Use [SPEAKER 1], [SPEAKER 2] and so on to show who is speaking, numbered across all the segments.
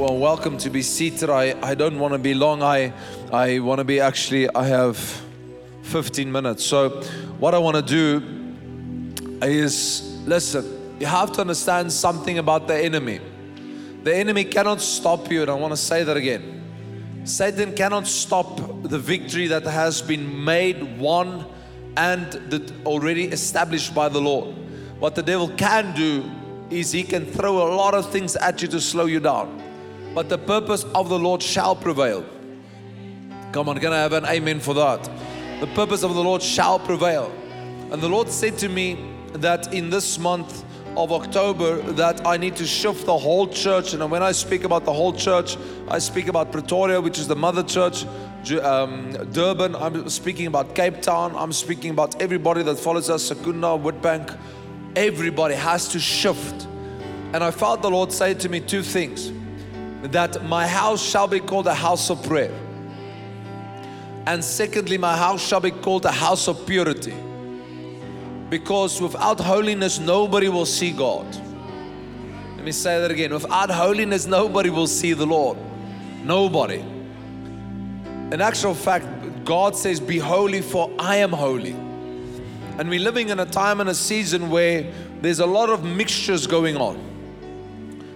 [SPEAKER 1] well, welcome to be seated. I, I don't want to be long. I, I want to be actually, I have 15 minutes. So, what I want to do is listen, you have to understand something about the enemy. The enemy cannot stop you, and I want to say that again. Satan cannot stop the victory that has been made, won, and that already established by the Lord. What the devil can do is he can throw a lot of things at you to slow you down. But the purpose of the Lord shall prevail. Come on, can I have an amen for that? The purpose of the Lord shall prevail. And the Lord said to me that in this month of October that I need to shift the whole church. And when I speak about the whole church, I speak about Pretoria, which is the mother church, um, Durban, I'm speaking about Cape Town, I'm speaking about everybody that follows us, Secunda, Woodbank. Everybody has to shift. And I felt the Lord say to me two things that my house shall be called a house of prayer. And secondly, my house shall be called a house of purity. Because without holiness, nobody will see God. Let me say that again. Without holiness, nobody will see the Lord. Nobody. In actual fact, God says, Be holy, for I am holy. And we're living in a time and a season where there's a lot of mixtures going on.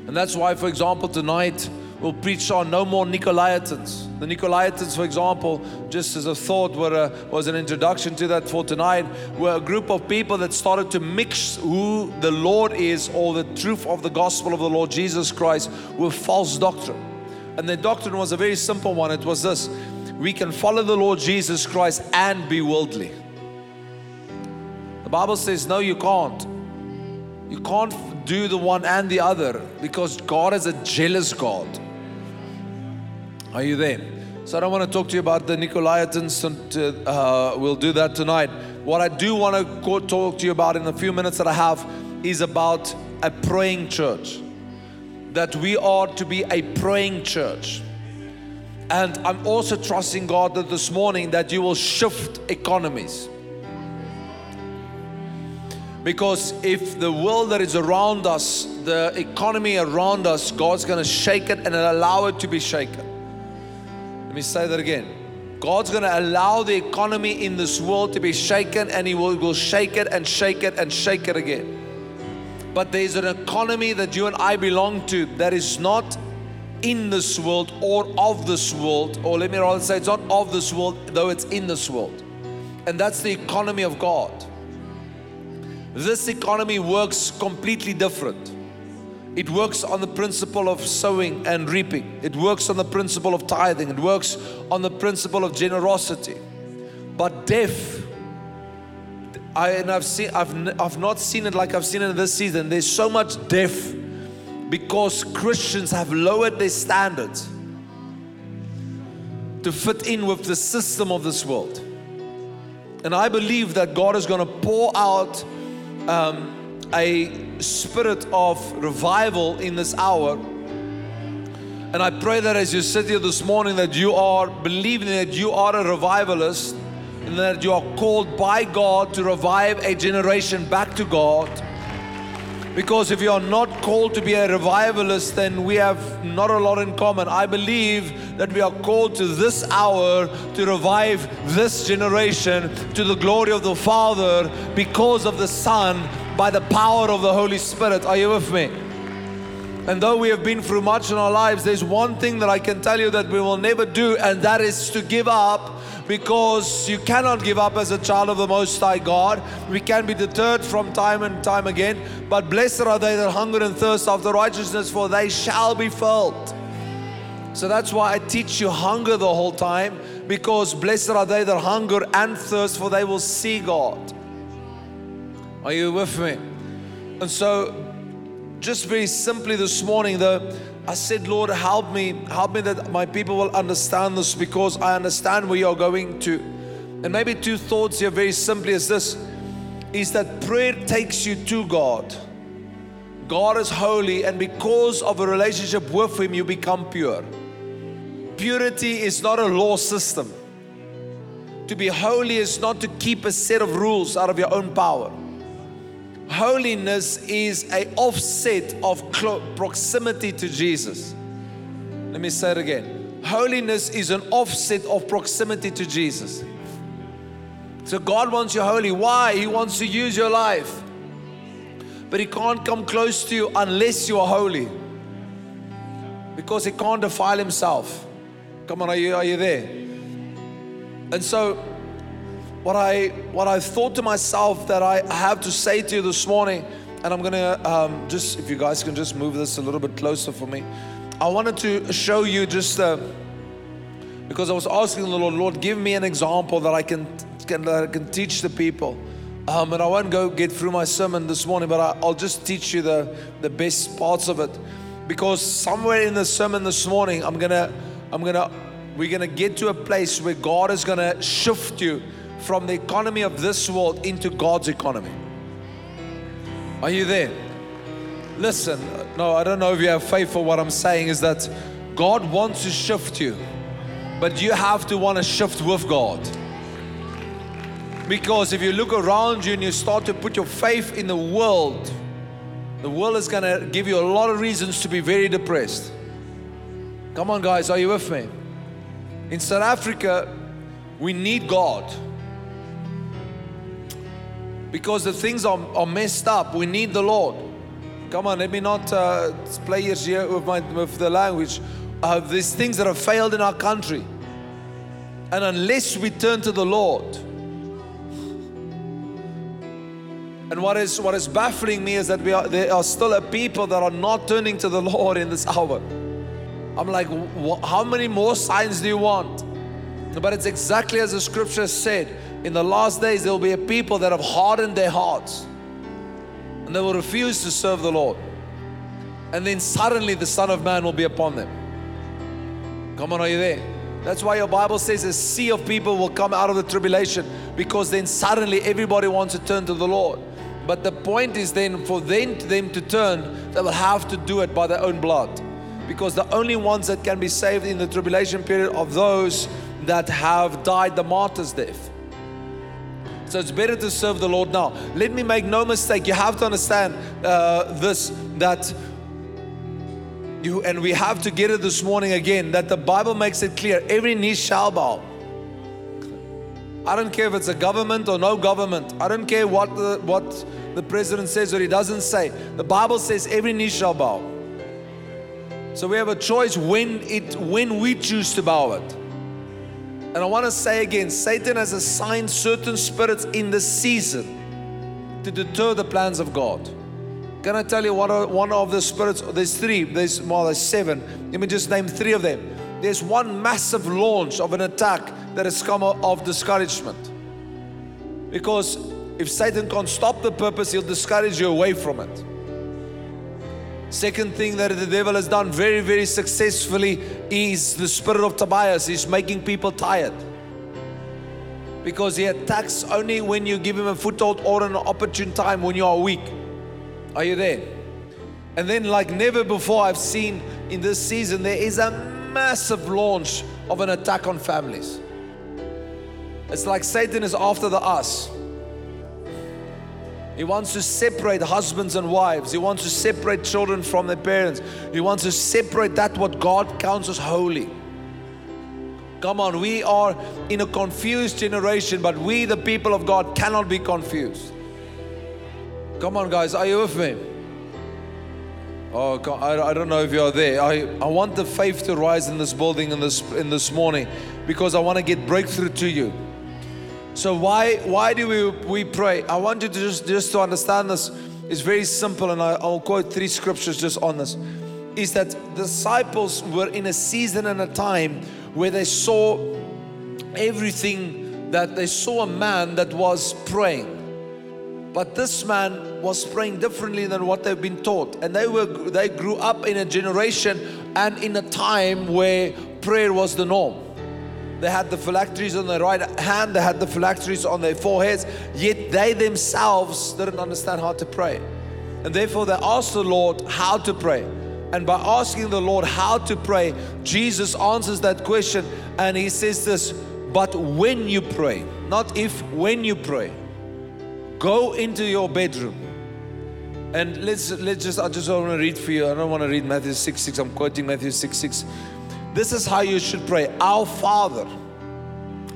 [SPEAKER 1] And that's why, for example, tonight we'll preach on no more Nicolaitans. The Nicolaitans, for example, just as a thought, were a, was an introduction to that for tonight, were a group of people that started to mix who the Lord is or the truth of the gospel of the Lord Jesus Christ with false doctrine. And the doctrine was a very simple one. It was this we can follow the Lord Jesus Christ and be worldly. The Bible says, no, you can't. You can't do the one and the other because God is a jealous God. Are you there? So I don't want to talk to you about the Nicolaitans, and uh, we'll do that tonight. What I do want to talk to you about in the few minutes that I have is about a praying church. That we are to be a praying church. And I'm also trusting God that this morning that you will shift economies. Because if the world that is around us, the economy around us, God's going to shake it and allow it to be shaken. Let me say that again. God's going to allow the economy in this world to be shaken and He will, will shake it and shake it and shake it again. But there's an economy that you and I belong to that is not in this world or of this world, or let me rather say it's not of this world, though it's in this world. And that's the economy of God. This economy works completely different. It works on the principle of sowing and reaping. It works on the principle of tithing. It works on the principle of generosity. But death, I, and I've seen, I've, I've not seen it like I've seen it in this season. There's so much death because Christians have lowered their standards to fit in with the system of this world. And I believe that God is going to pour out um, a spirit of revival in this hour. And I pray that as you sit here this morning, that you are believing that you are a revivalist and that you are called by God to revive a generation back to God. Because if you are not called to be a revivalist, then we have not a lot in common. I believe that we are called to this hour to revive this generation to the glory of the Father because of the Son by the power of the Holy Spirit. Are you with me? And though we have been through much in our lives, there's one thing that I can tell you that we will never do, and that is to give up because you cannot give up as a child of the Most High God. We can be deterred from time and time again, but blessed are they that hunger and thirst after righteousness, for they shall be filled. So that's why I teach you hunger the whole time, because blessed are they that hunger and thirst, for they will see God. Are you with me? And so, just very simply this morning, though, I said, Lord, help me, help me that my people will understand this because I understand where you're going to. And maybe two thoughts here, very simply, is this is that prayer takes you to God. God is holy, and because of a relationship with Him, you become pure. Purity is not a law system. To be holy is not to keep a set of rules out of your own power. Holiness is a offset of proximity to Jesus. Let me say it again. Holiness is an offset of proximity to Jesus. So God wants you holy. Why? He wants to use your life. But He can't come close to you unless you are holy. Because He can't defile Himself. Come on, are you, are you there? And so, what I what I thought to myself that I have to say to you this morning, and I'm gonna um, just if you guys can just move this a little bit closer for me. I wanted to show you just uh, because I was asking the Lord, Lord, give me an example that I can, can that I can teach the people. Um, and I won't go get through my sermon this morning, but I, I'll just teach you the the best parts of it, because somewhere in the sermon this morning, I'm gonna I'm gonna we're gonna get to a place where God is gonna shift you from the economy of this world into God's economy. Are you there? Listen, no, I don't know if you have faith for what I'm saying, is that God wants to shift you, but you have to want to shift with God. Because if you look around you and you start to put your faith in the world, the world is going to give you a lot of reasons to be very depressed. Come on, guys, are you with me? In South Africa, we need God because the things are, are messed up. We need the Lord. Come on, let me not uh, play here with, my, with the language. Uh, there's things that have failed in our country. And unless we turn to the Lord, and what is what is baffling me is that we are there are still a people that are not turning to the Lord in this hour. I'm like, how many more signs do you want? But it's exactly as the scripture said in the last days, there will be a people that have hardened their hearts and they will refuse to serve the Lord. And then suddenly the Son of Man will be upon them. Come on, are you there? That's why your Bible says a sea of people will come out of the tribulation because then suddenly everybody wants to turn to the Lord. But the point is then for them, them to turn, they will have to do it by their own blood. Because the only ones that can be saved in the tribulation period are those that have died the martyr's death. So it's better to serve the Lord now. Let me make no mistake. You have to understand uh, this that you, and we have to get it this morning again that the Bible makes it clear every knee shall bow. I don't care if it's a government or no government. I don't care what the, what the president says or he doesn't say. The Bible says every knee shall bow. So we have a choice when it when we choose to bow it. And I want to say again Satan has assigned certain spirits in this season to deter the plans of God. Can I tell you what are, one of the spirits? There's three, there's well, there's seven. Let me just name three of them. There's one massive launch of an attack that has come of discouragement. Because if Satan can't stop the purpose, he'll discourage you away from it. Second thing that the devil has done very, very successfully is the spirit of Tobias. He's making people tired. Because he attacks only when you give him a foothold or an opportune time when you are weak. Are you there? And then, like never before, I've seen in this season, there is a massive launch of an attack on families. It's like Satan is after the us. He wants to separate husbands and wives. He wants to separate children from their parents. He wants to separate that what God counts as holy. Come on, we are in a confused generation, but we, the people of God, cannot be confused. Come on, guys, are you with me? Oh, God, I, don't know if you're there. I, I want the faith to rise in this building in this, in this morning because I want to get breakthrough to you. So why why do we we pray? I want you to just just to understand this. It's very simple, and I, I'll quote three scriptures just on this. Is that disciples were in a season and a time where they saw everything that they saw a man that was praying. But this man was praying differently than what they've been taught. And they were they grew up in a generation and in a time where prayer was the norm. They had the phylacteries on their right hand, they had the phylacteries on their foreheads, yet they themselves didn't understand how to pray. And therefore, they asked the Lord how to pray. And by asking the Lord how to pray, Jesus answers that question and he says this, but when you pray, not if, when you pray, go into your bedroom. And let's let's just I just want to read for you. I don't want to read Matthew 6 6. I'm quoting Matthew 6 6. This is how you should pray Our Father,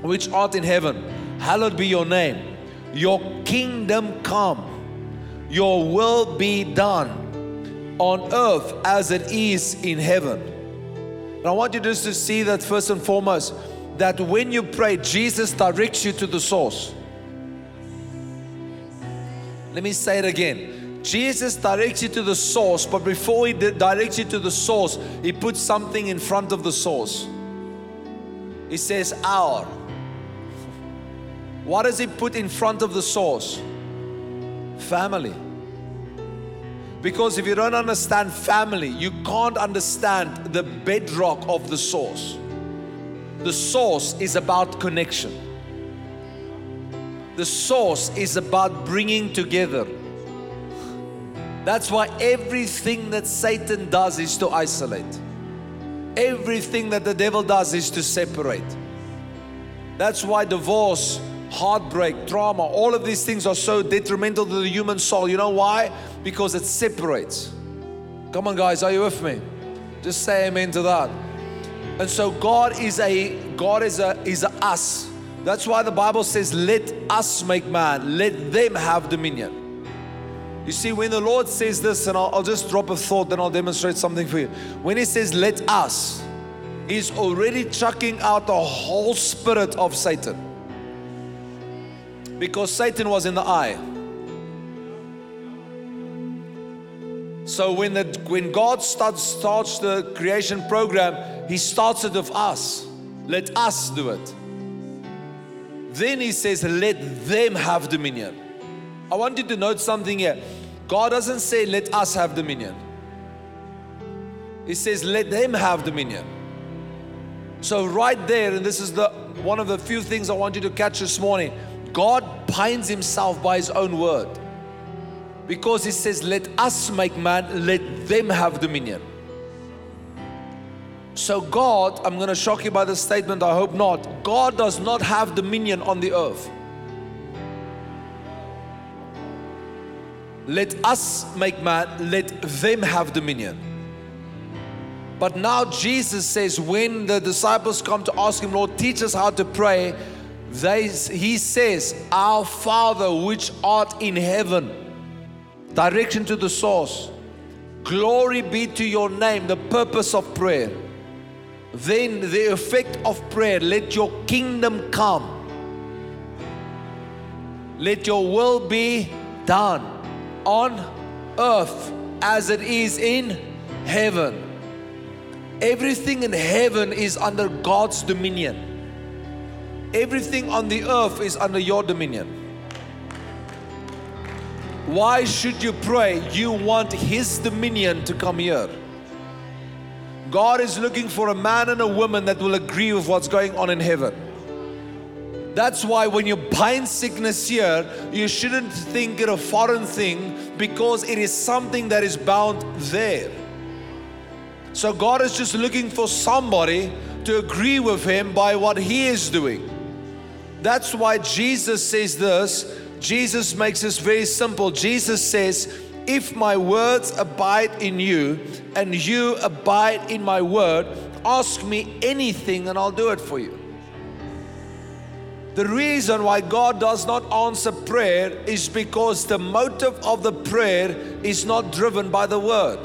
[SPEAKER 1] which art in heaven, hallowed be your name. Your kingdom come, your will be done on earth as it is in heaven. And I want you just to see that first and foremost, that when you pray, Jesus directs you to the source. Let me say it again. Jesus directs you to the source, but before he directs you to the source, he puts something in front of the source. He says, Our. What does he put in front of the source? Family. Because if you don't understand family, you can't understand the bedrock of the source. The source is about connection. The source is about bringing together. That's why everything that Satan does is to isolate. Everything that the devil does is to separate. That's why divorce, heartbreak, trauma, all of these things are so detrimental to the human soul. You know why? Because it separates. Come on, guys, are you with me? Just say amen to that. And so God is a God is a is a us. That's why the Bible says, "Let us make man. Let them have dominion." You see, when the Lord says this, and I'll, I'll just drop a thought, then I'll demonstrate something for you. When He says, "Let us," He's already chucking out the whole spirit of Satan, because Satan was in the eye. So when the when God starts starts the creation program, He starts it with us. Let us do it. Then He says, let them have dominion. I want you to note something here. God doesn't say, let us have dominion. He says, let them have dominion. So right there, and this is the one of the few things I want you to catch this morning. God binds himself by his own word because he says, Let us make man, let them have dominion. So, God, I'm going to shock you by the statement, I hope not. God does not have dominion on the earth. Let us make man, let them have dominion. But now Jesus says, when the disciples come to ask him, Lord, teach us how to pray, they, he says, Our Father which art in heaven direction to the source. Glory be to your name, the purpose of prayer. Then the effect of prayer, let your kingdom come. Let your will be done on earth as it is in heaven. Everything in heaven is under God's dominion. Everything on the earth is under your dominion. Why should you pray? You want His dominion to come here. God is looking for a man and a woman that will agree with what's going on in heaven. That's why when you bind sickness here, you shouldn't think it a foreign thing because it is something that is bound there. So God is just looking for somebody to agree with Him by what He is doing. That's why Jesus says this Jesus makes this very simple. Jesus says, If my words abide in you and you abide in my word, ask me anything and I'll do it for you. The reason why God does not answer prayer is because the motive of the prayer is not driven by the word.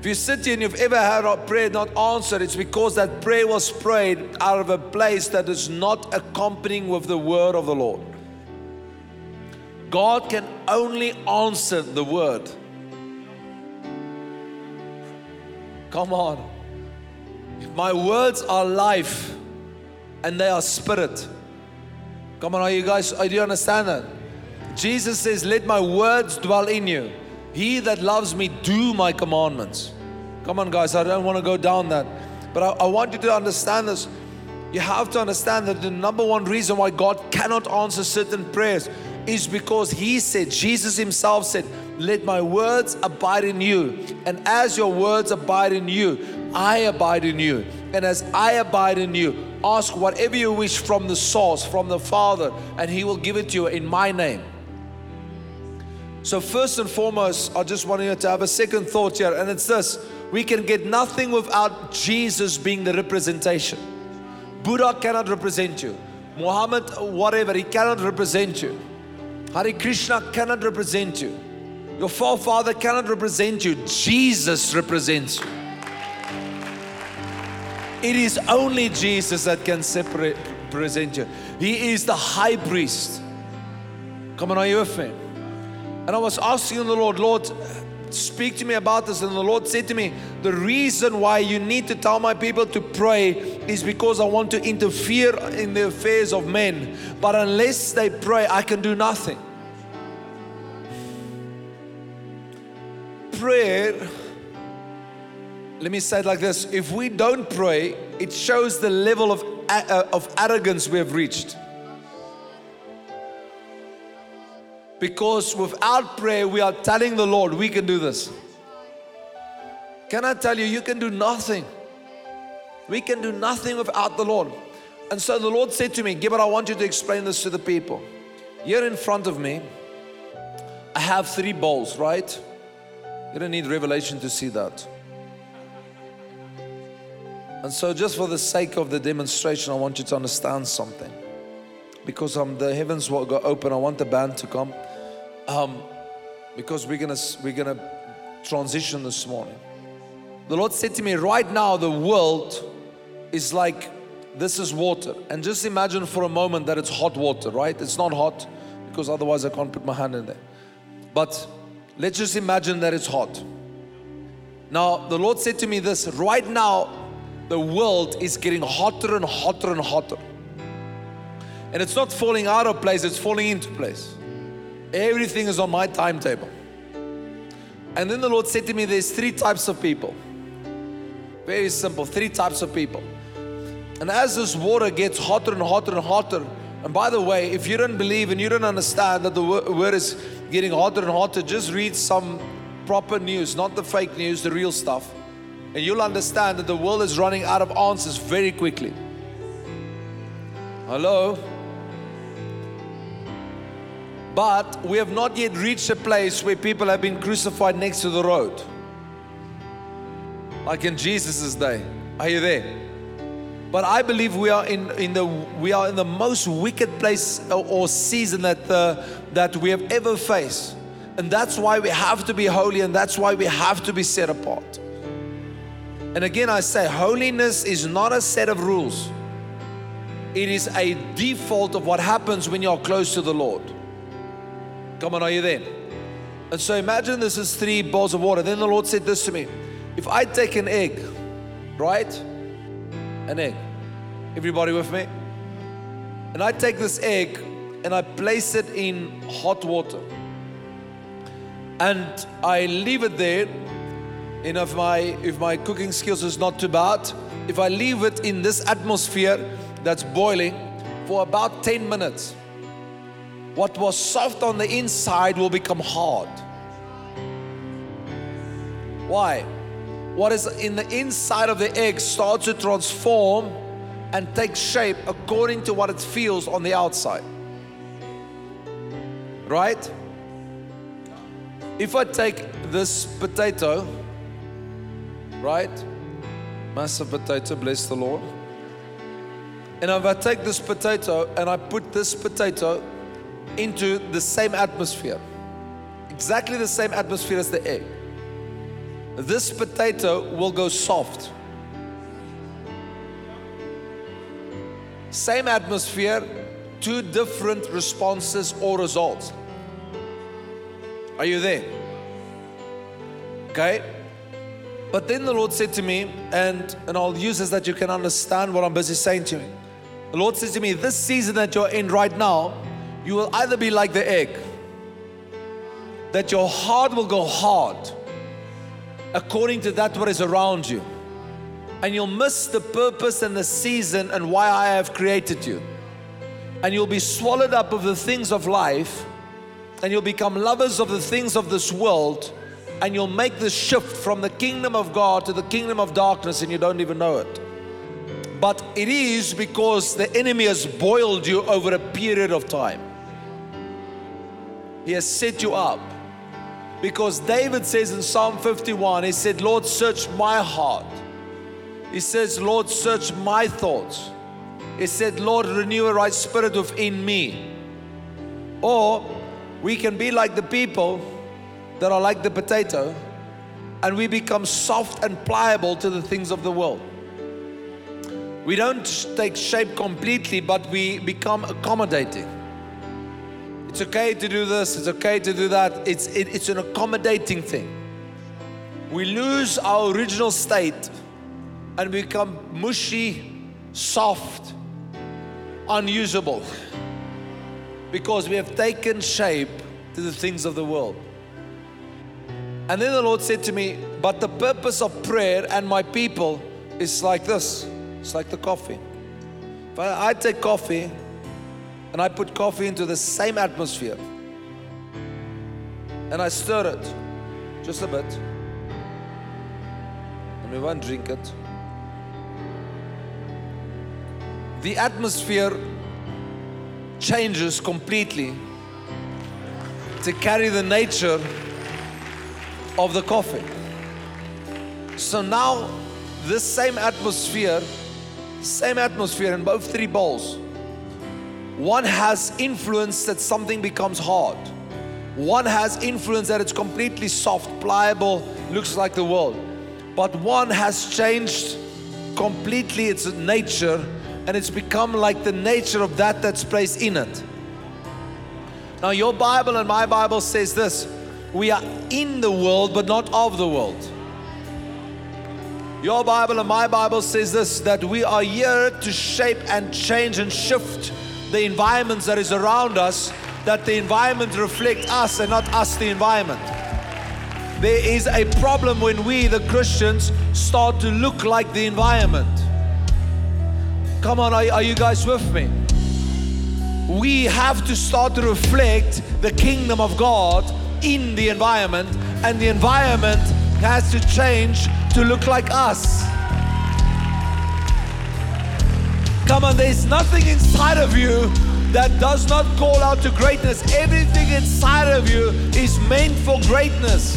[SPEAKER 1] If you sit here and you've ever had a prayer not answered, it's because that prayer was prayed out of a place that is not accompanying with the word of the Lord. God can only answer the word. Come on. If My words are life and they are spirit. Come on, are you guys, do you understand that? Jesus says, Let my words dwell in you. He that loves me, do my commandments. Come on, guys, I don't want to go down that. But I, I want you to understand this. You have to understand that the number one reason why God cannot answer certain prayers is because He said, Jesus Himself said, Let my words abide in you. And as your words abide in you, I abide in you. And as I abide in you, ask whatever you wish from the source, from the Father, and He will give it to you in my name. So, first and foremost, I just want you to have a second thought here, and it's this we can get nothing without Jesus being the representation. Buddha cannot represent you. Muhammad, whatever, he cannot represent you. Hare Krishna cannot represent you. Your forefather cannot represent you. Jesus represents you. It is only Jesus that can separate, present you. He is the high priest. Come on, are you with me? And I was asking the Lord, Lord, speak to me about this. And the Lord said to me, The reason why you need to tell my people to pray is because I want to interfere in the affairs of men. But unless they pray, I can do nothing. Prayer, let me say it like this if we don't pray, it shows the level of, uh, of arrogance we have reached. Because without prayer, we are telling the Lord, we can do this. Can I tell you, you can do nothing. We can do nothing without the Lord. And so the Lord said to me, Gebhardt, I want you to explain this to the people. Here in front of me, I have three bowls, right? You don't need revelation to see that. And so, just for the sake of the demonstration, I want you to understand something. Because um, the heavens will go open, I want the band to come. Um, because we're gonna we're gonna transition this morning. The Lord said to me, right now the world is like this is water, and just imagine for a moment that it's hot water, right? It's not hot because otherwise I can't put my hand in there. But let's just imagine that it's hot. Now the Lord said to me this: right now the world is getting hotter and hotter and hotter. And it's not falling out of place, it's falling into place. Everything is on my timetable. And then the Lord said to me, There's three types of people. Very simple, three types of people. And as this water gets hotter and hotter and hotter, and by the way, if you don't believe and you don't understand that the word is getting hotter and hotter, just read some proper news, not the fake news, the real stuff. And you'll understand that the world is running out of answers very quickly. Hello? But we have not yet reached a place where people have been crucified next to the road. Like in Jesus' day. Are you there? But I believe we are in, in the we are in the most wicked place or, or season that uh, that we have ever faced. And that's why we have to be holy and that's why we have to be set apart. And again I say holiness is not a set of rules. It is a default of what happens when you're close to the Lord. Come on, are you there? And so imagine this is three bowls of water. Then the Lord said this to me If I take an egg, right? An egg. Everybody with me? And I take this egg and I place it in hot water. And I leave it there. And if my if my cooking skills is not too bad, if I leave it in this atmosphere that's boiling for about 10 minutes, what was soft on the inside will become hard. Why? What is in the inside of the egg starts to transform and take shape according to what it feels on the outside. Right? If I take this potato, right? Massive potato, bless the Lord. And if I take this potato and I put this potato into the same atmosphere, exactly the same atmosphere as the egg. This potato will go soft. Same atmosphere, two different responses or results. Are you there? Okay. But then the Lord said to me, and, and I'll use this that you can understand what I'm busy saying to you. The Lord says to me, This season that you're in right now, you will either be like the egg, that your heart will go hard according to that what is around you. And you'll miss the purpose and the season and why I have created you. And you'll be swallowed up of the things of life, and you'll become lovers of the things of this world, and you'll make the shift from the kingdom of God to the kingdom of darkness, and you don't even know it. But it is because the enemy has boiled you over a period of time. He has set you up. Because David says in Psalm 51, he said, Lord, search my heart. He says, Lord, search my thoughts. He said, Lord, renew a right spirit within me. Or we can be like the people that are like the potato and we become soft and pliable to the things of the world. We don't take shape completely, but we become accommodating. It's okay to do this, it's okay to do that. It's, it, it's an accommodating thing. We lose our original state and become mushy, soft, unusable because we have taken shape to the things of the world. And then the Lord said to me, But the purpose of prayer and my people is like this it's like the coffee. If I, I take coffee and I put coffee into the same atmosphere and I stir it just a bit, and we won't drink it. The atmosphere changes completely to carry the nature of the coffee. So now, this same atmosphere, same atmosphere in both three bowls one has influence that something becomes hard. One has influence that it's completely soft, pliable, looks like the world. But one has changed completely its nature and it's become like the nature of that that's placed in it. Now, your Bible and my Bible says this we are in the world, but not of the world. Your Bible and my Bible says this that we are here to shape and change and shift the environments that is around us, that the environment reflect us and not us the environment. There is a problem when we, the Christians, start to look like the environment. Come on, are, are you guys with me? We have to start to reflect the kingdom of God in the environment, and the environment has to change to look like us. Come on, there's nothing inside of you that does not call out to greatness. Everything inside of you is meant for greatness.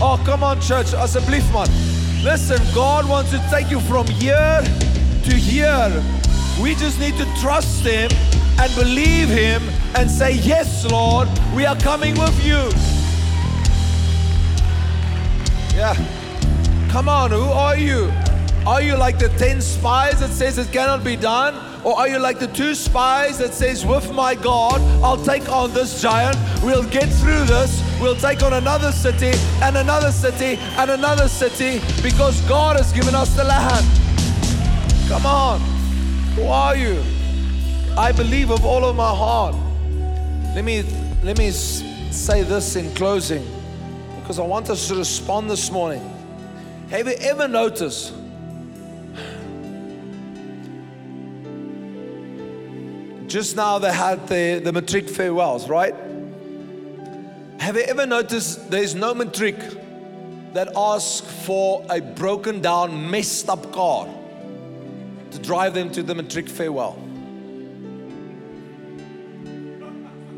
[SPEAKER 1] Oh, come on, church, asseblief man. Listen, God wants to take you from here to here. We just need to trust Him and believe Him and say, Yes, Lord, we are coming with you. Yeah. Come on, who are you? Are you like the 10 spies that says it cannot be done? Or are you like the two spies that says, with my God, I'll take on this giant. We'll get through this. We'll take on another city and another city and another city because God has given us the land. Come on. Who are you? I believe of all of my heart. Let me let me say this in closing because I want us to respond this morning. Have you ever noticed Just now they had the, the matric farewells, right? Have you ever noticed there's no matric that asks for a broken down, messed up car to drive them to the matric farewell?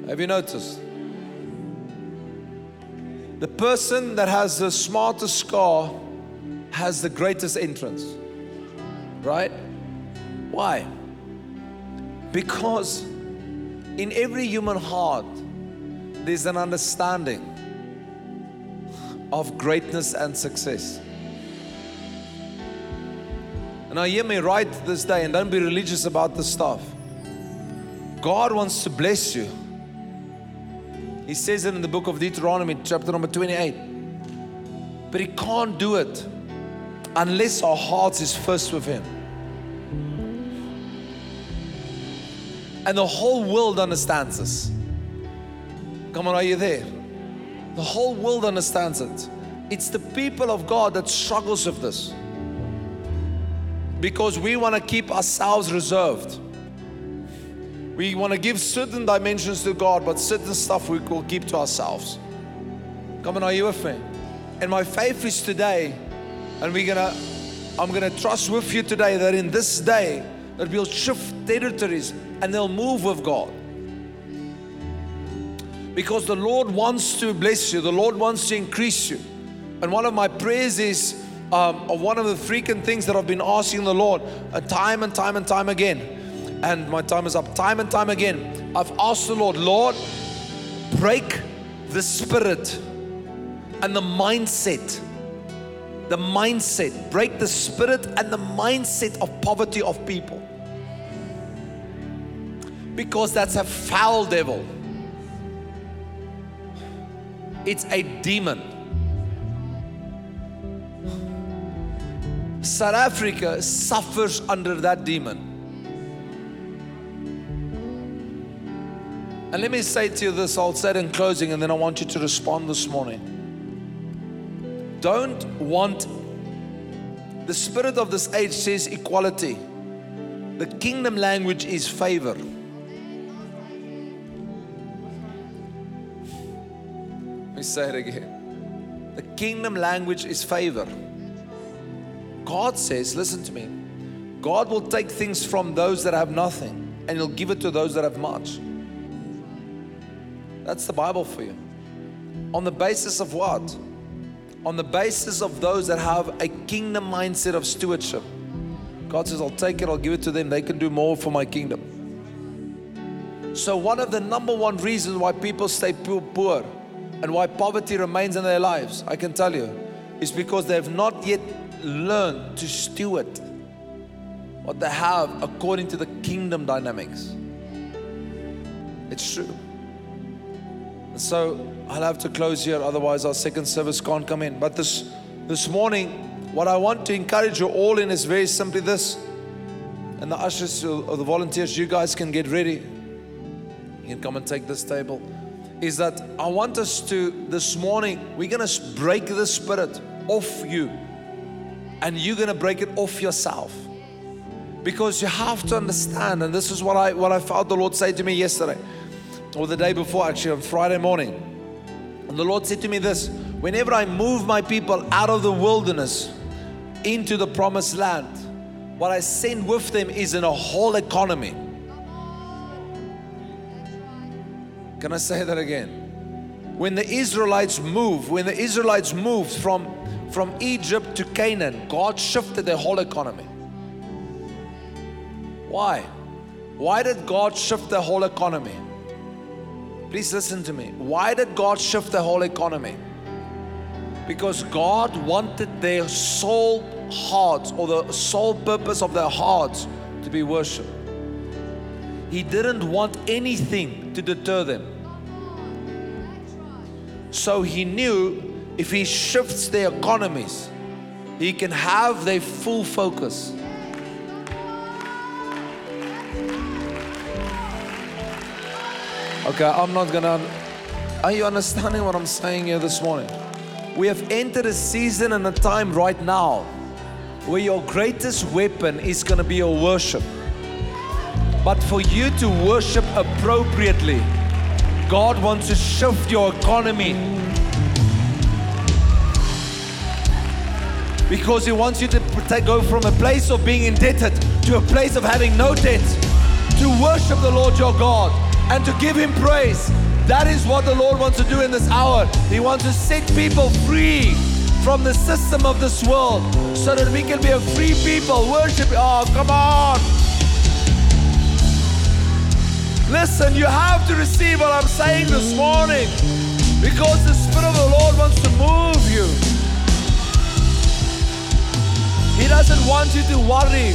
[SPEAKER 1] Have you noticed? The person that has the smartest car has the greatest entrance, right? Why? Because in every human heart, there's an understanding of greatness and success. Now, hear me right this day, and don't be religious about this stuff. God wants to bless you. He says it in the book of Deuteronomy, chapter number 28. But He can't do it unless our hearts is first with Him. And the whole world understands this. Come on, are you there? The whole world understands it. It's the people of God that struggles with this. Because we want to keep ourselves reserved. We want to give certain dimensions to God, but certain stuff we will keep to ourselves. Come on, are you with me? And my faith is today, and we're gonna, I'm gonna trust with you today that in this day that we'll shift territories and they'll move with God. Because the Lord wants to bless you, the Lord wants to increase you. And one of my prayers is um, one of the frequent things that I've been asking the Lord uh, time and time and time again. And my time is up. Time and time again, I've asked the Lord, Lord, break the spirit and the mindset. The mindset, break the spirit and the mindset of poverty of people. Because that's a foul devil, it's a demon. South Africa suffers under that demon. And let me say to you this, I'll say it in closing, and then I want you to respond this morning. Don't want, the spirit of this age says equality. The kingdom language is favor. Let me say it again. The kingdom language is favor. God says, listen to me, God will take things from those that have nothing and He'll give it to those that have much. That's the Bible for you. On the basis of what? On the basis of those that have a kingdom mindset of stewardship. God says, I'll take it, I'll give it to them. They can do more for my kingdom. So, one of the number one reasons why people stay poor and why poverty remains in their lives, I can tell you, is because they have not yet learned to steward what they have according to the kingdom dynamics. It's true. So I'll have to close here, otherwise, our second service can't come in. But this, this morning, what I want to encourage you all in is very simply this. And the ushers or the volunteers, you guys can get ready. You can come and take this table. Is that I want us to, this morning, we're going to break the spirit off you and you're going to break it off yourself because you have to understand and this is what I what I felt the Lord say to me yesterday or the day before actually on Friday morning and the Lord said to me this whenever I move my people out of the wilderness into the promised land what I send with them is in a whole economy can I say that again when the Israelites moved when the Israelites moved from from Egypt to Canaan, God shifted their whole economy. Why? Why did God shift the whole economy? Please listen to me. Why did God shift the whole economy? Because God wanted their soul hearts or the sole purpose of their hearts to be worship. He didn't want anything to deter them. So he knew if he shifts their economies, he can have their full focus. Okay, I'm not gonna. Are you understanding what I'm saying here this morning? We have entered a season and a time right now where your greatest weapon is gonna be your worship. But for you to worship appropriately, God wants to shift your economy because He wants you to go from a place of being indebted to a place of having no debt, to worship the Lord your God and to give Him praise. That is what the Lord wants to do in this hour. He wants to set people free from the system of this world so that we can be a free people. Worship. Oh, come on. Listen, you have to receive what I'm saying this morning because the Spirit of the Lord wants to move you. He doesn't want you to worry.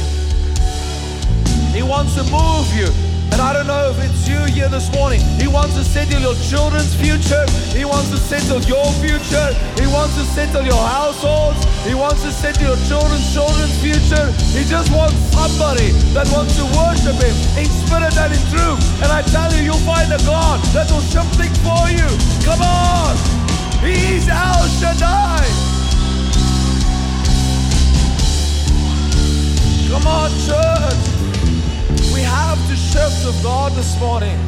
[SPEAKER 1] He wants to move you. And I don't know if it's you here this morning. He wants to settle your children's future. He wants to settle your future. He wants to settle your households. He wants to settle your children's children's future. He just wants somebody that wants to worship Him in spirit and in truth. And I tell you, you'll find a God that will shift things for you. Come on. He's El Shaddai. Come on, church. Have to shift with God this morning.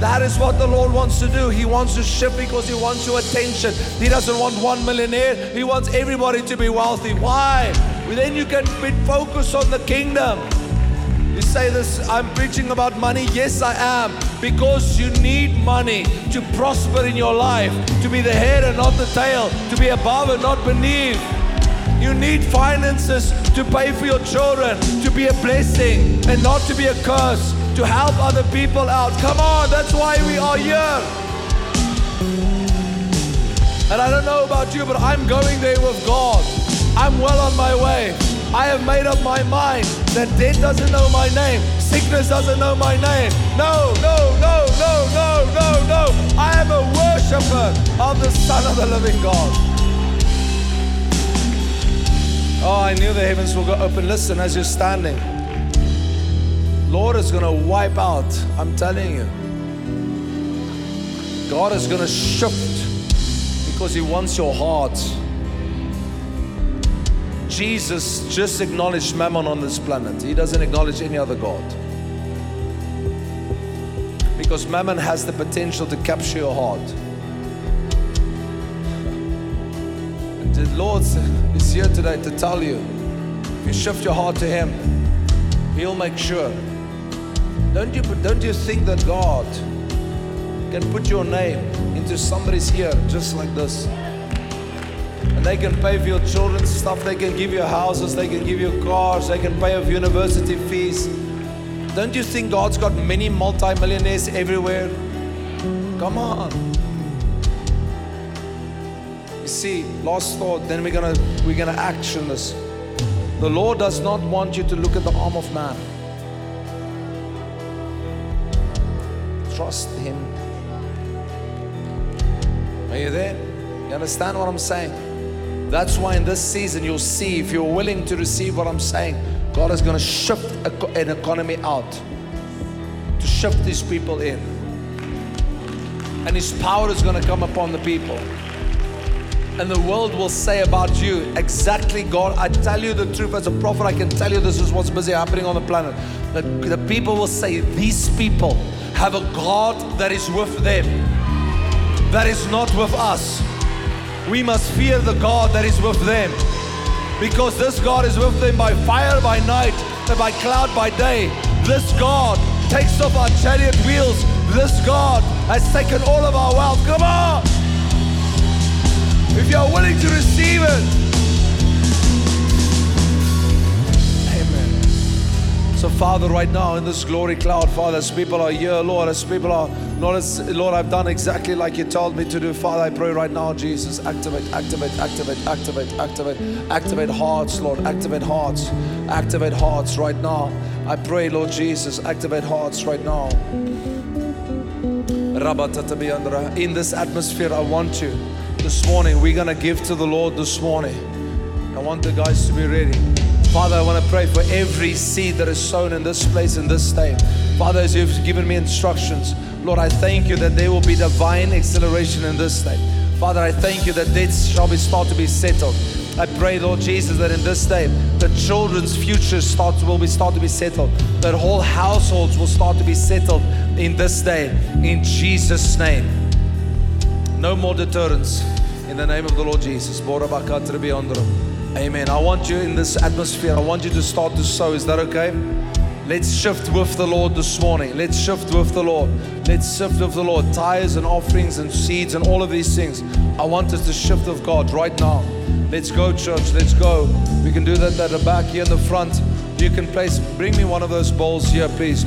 [SPEAKER 1] That is what the Lord wants to do. He wants to shift because He wants your attention. He doesn't want one millionaire, He wants everybody to be wealthy. Why? Well, then you can be focused on the kingdom. You say this, I'm preaching about money. Yes, I am because you need money to prosper in your life, to be the head and not the tail, to be above and not beneath. You need finances to pay for your children, to be a blessing and not to be a curse, to help other people out. Come on, that's why we are here. And I don't know about you, but I'm going there with God. I'm well on my way. I have made up my mind that death doesn't know my name, sickness doesn't know my name. No, no, no, no, no, no, no. I am a worshiper of the Son of the living God. Oh, I knew the heavens will go open. Listen, as you're standing, Lord is going to wipe out. I'm telling you. God is going to shift because He wants your heart. Jesus just acknowledged Mammon on this planet. He doesn't acknowledge any other God. Because Mammon has the potential to capture your heart. The Lord is here today to tell you if you shift your heart to Him, He'll make sure. Don't you, don't you think that God can put your name into somebody's ear just like this? And they can pay for your children's stuff, they can give you houses, they can give you cars, they can pay off university fees. Don't you think God's got many multi-millionaires everywhere? Come on. You see, last thought, then we're gonna we're gonna action this. The Lord does not want you to look at the arm of man. Trust Him. Are you there? You understand what I'm saying? That's why in this season you'll see if you're willing to receive what I'm saying, God is going to shift an economy out to shift these people in. And His power is going to come upon the people. And the world will say about you exactly, God, I tell you the truth as a prophet, I can tell you this is what's busy happening on the planet. The, the people will say, These people have a God that is with them, that is not with us. We must fear the God that is with them because this God is with them by fire by night and by cloud by day. This God takes off our chariot wheels. This God has taken all of our wealth. Come on! If you are willing to receive it. Amen. So, Father, right now in this glory cloud, Father, as people are here, Lord, as people are, Lord, as, Lord, I've done exactly like you told me to do. Father, I pray right now, Jesus, activate, activate, activate, activate, activate, activate hearts, Lord, activate hearts, activate hearts right now. I pray, Lord Jesus, activate hearts right now. In this atmosphere, I want you this morning. We're going to give to the Lord this morning. I want the guys to be ready. Father, I want to pray for every seed that is sown in this place, in this state. Father, as you've given me instructions, Lord, I thank you that there will be divine acceleration in this state. Father, I thank you that debts shall be start to be settled. I pray, Lord Jesus, that in this day, the children's futures start will be start to be settled. That whole households will start to be settled in this day. In Jesus' name. No more deterrence. In the name of the Lord Jesus. Amen. I want you in this atmosphere. I want you to start to sow. Is that okay? Let's shift with the Lord this morning. Let's shift with the Lord. Let's shift with the Lord. Tithes and offerings and seeds and all of these things. I want us to shift with God right now. Let's go, church. Let's go. We can do that at the back here in the front. You can place, bring me one of those bowls here, please.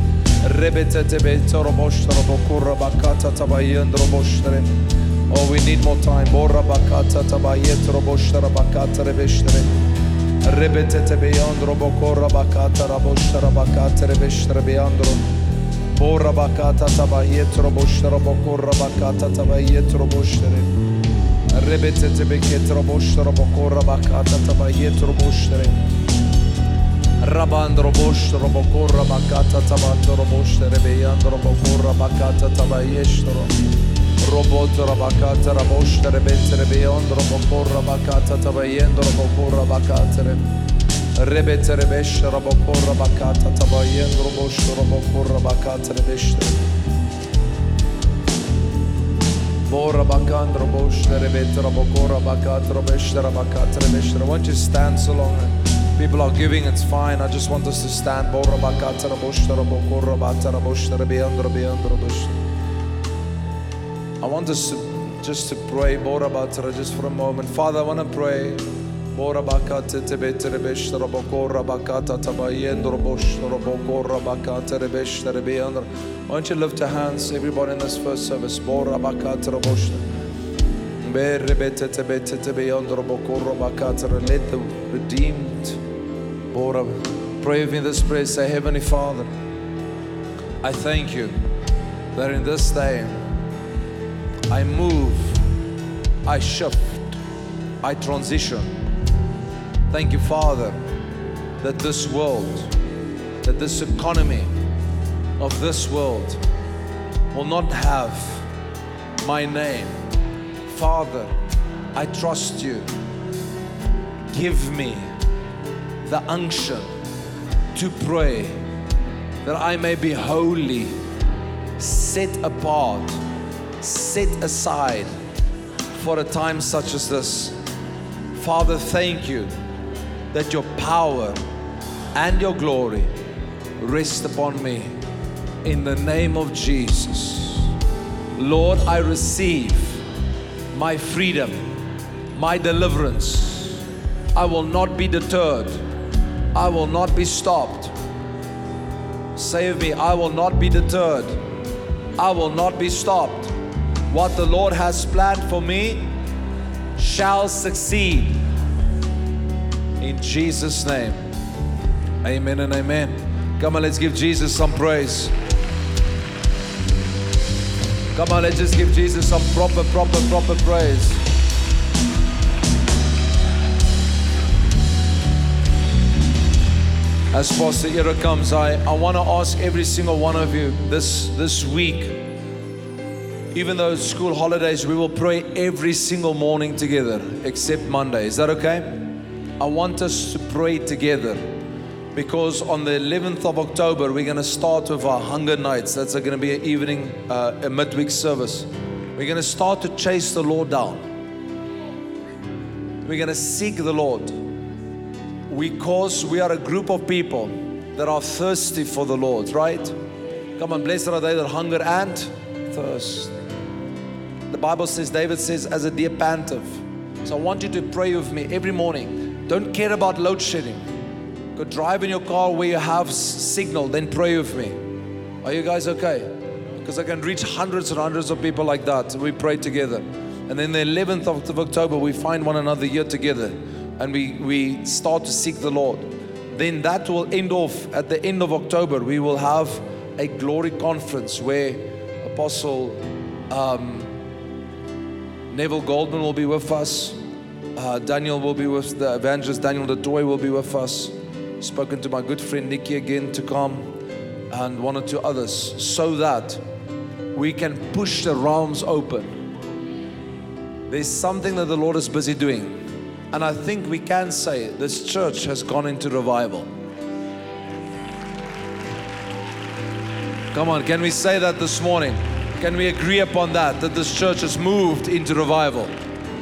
[SPEAKER 1] Oh, we need more time. Borra bakata tabayetro boshara bakata rebeshtere. Rebetete beyondro bokora bakata raboshara bakata rebeshtere beyondro. Borra bakata tabayetro boshara bokora bakata tabayetro boshtere. Rebetete beketro boshara bokora bakata tabayetro boshtere. Rabandro bosh robokora bakata tabandro bosh rebeyandro bokora bakata tabayeshtro. Robot rabakata rabosh rebet rebeyandro bokora bakata tabayendro bokora bakata Rebet rebesh rabokora bakata tabayendro bosh robokora bakata rebeshtre. Bora bakandro boshta rebetra bokora bakatra beshtra bakatra beshtra. Won't you stand so long? People are giving, it's fine. I just want us to stand. I want us to just to pray just for a moment. Father, I want to pray. Why don't you lift your hands, everybody in this first service? Let the redeemed Bora pray with me this prayer. Say, Heavenly Father, I thank you that in this day I move, I shift, I transition. Thank you, Father, that this world, that this economy of this world will not have my name. Father, I trust you. Give me the unction to pray that I may be holy, set apart, set aside for a time such as this. Father, thank you that your power and your glory rest upon me in the name of Jesus. Lord, I receive my freedom, my deliverance. I will not be deterred. I will not be stopped. Save me. I will not be deterred. I will not be stopped. What the Lord has planned for me shall succeed. In Jesus' name. Amen and amen. Come on, let's give Jesus some praise. Come on, let's just give Jesus some proper, proper, proper praise. As Pastor Ira comes, I, I want to ask every single one of you this, this week, even though it's school holidays, we will pray every single morning together, except Monday. Is that okay? I want us to pray together because on the 11th of October, we're going to start with our hunger nights. That's going to be an evening, uh, a midweek service. We're going to start to chase the Lord down. We're going to seek the Lord because we are a group of people that are thirsty for the Lord, right? Come on, blessed are they that hunger and thirst. The Bible says, David says, as a deer panteth. So I want you to pray with me every morning. Don't care about load shedding. Go drive in your car where you have signal, then pray with me. Are you guys okay? Because I can reach hundreds and hundreds of people like that. We pray together. And then the 11th of October, we find one another here together and we, we start to seek the Lord. Then that will end off at the end of October. We will have a glory conference where Apostle um, Neville Goldman will be with us. Uh, Daniel will be with the evangelist Daniel du Toit will be with us. Spoken to my good friend Nikki again to come, and one or two others, so that we can push the realms open. There's something that the Lord is busy doing. And I think we can say this church has gone into revival. Come on, can we say that this morning? Can we agree upon that? That this church has moved into revival.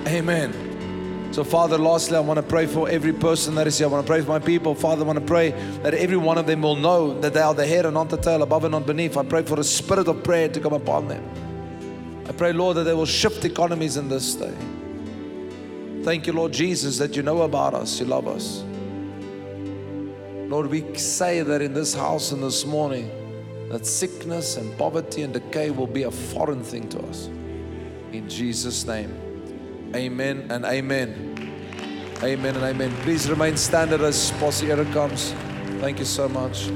[SPEAKER 1] Amen. So, Father, lastly, I want to pray for every person that is here. I want to pray for my people. Father, I want to pray that every one of them will know that they are the head and not the tail, above and not beneath. I pray for a spirit of prayer to come upon them. I pray, Lord, that they will shift economies in this day. Thank you, Lord Jesus, that you know about us, you love us. Lord, we say that in this house and this morning, that sickness and poverty and decay will be a foreign thing to us. In Jesus' name, amen and amen. Amen and amen. Please remain standing as Pastor Eric comes. Thank you so much.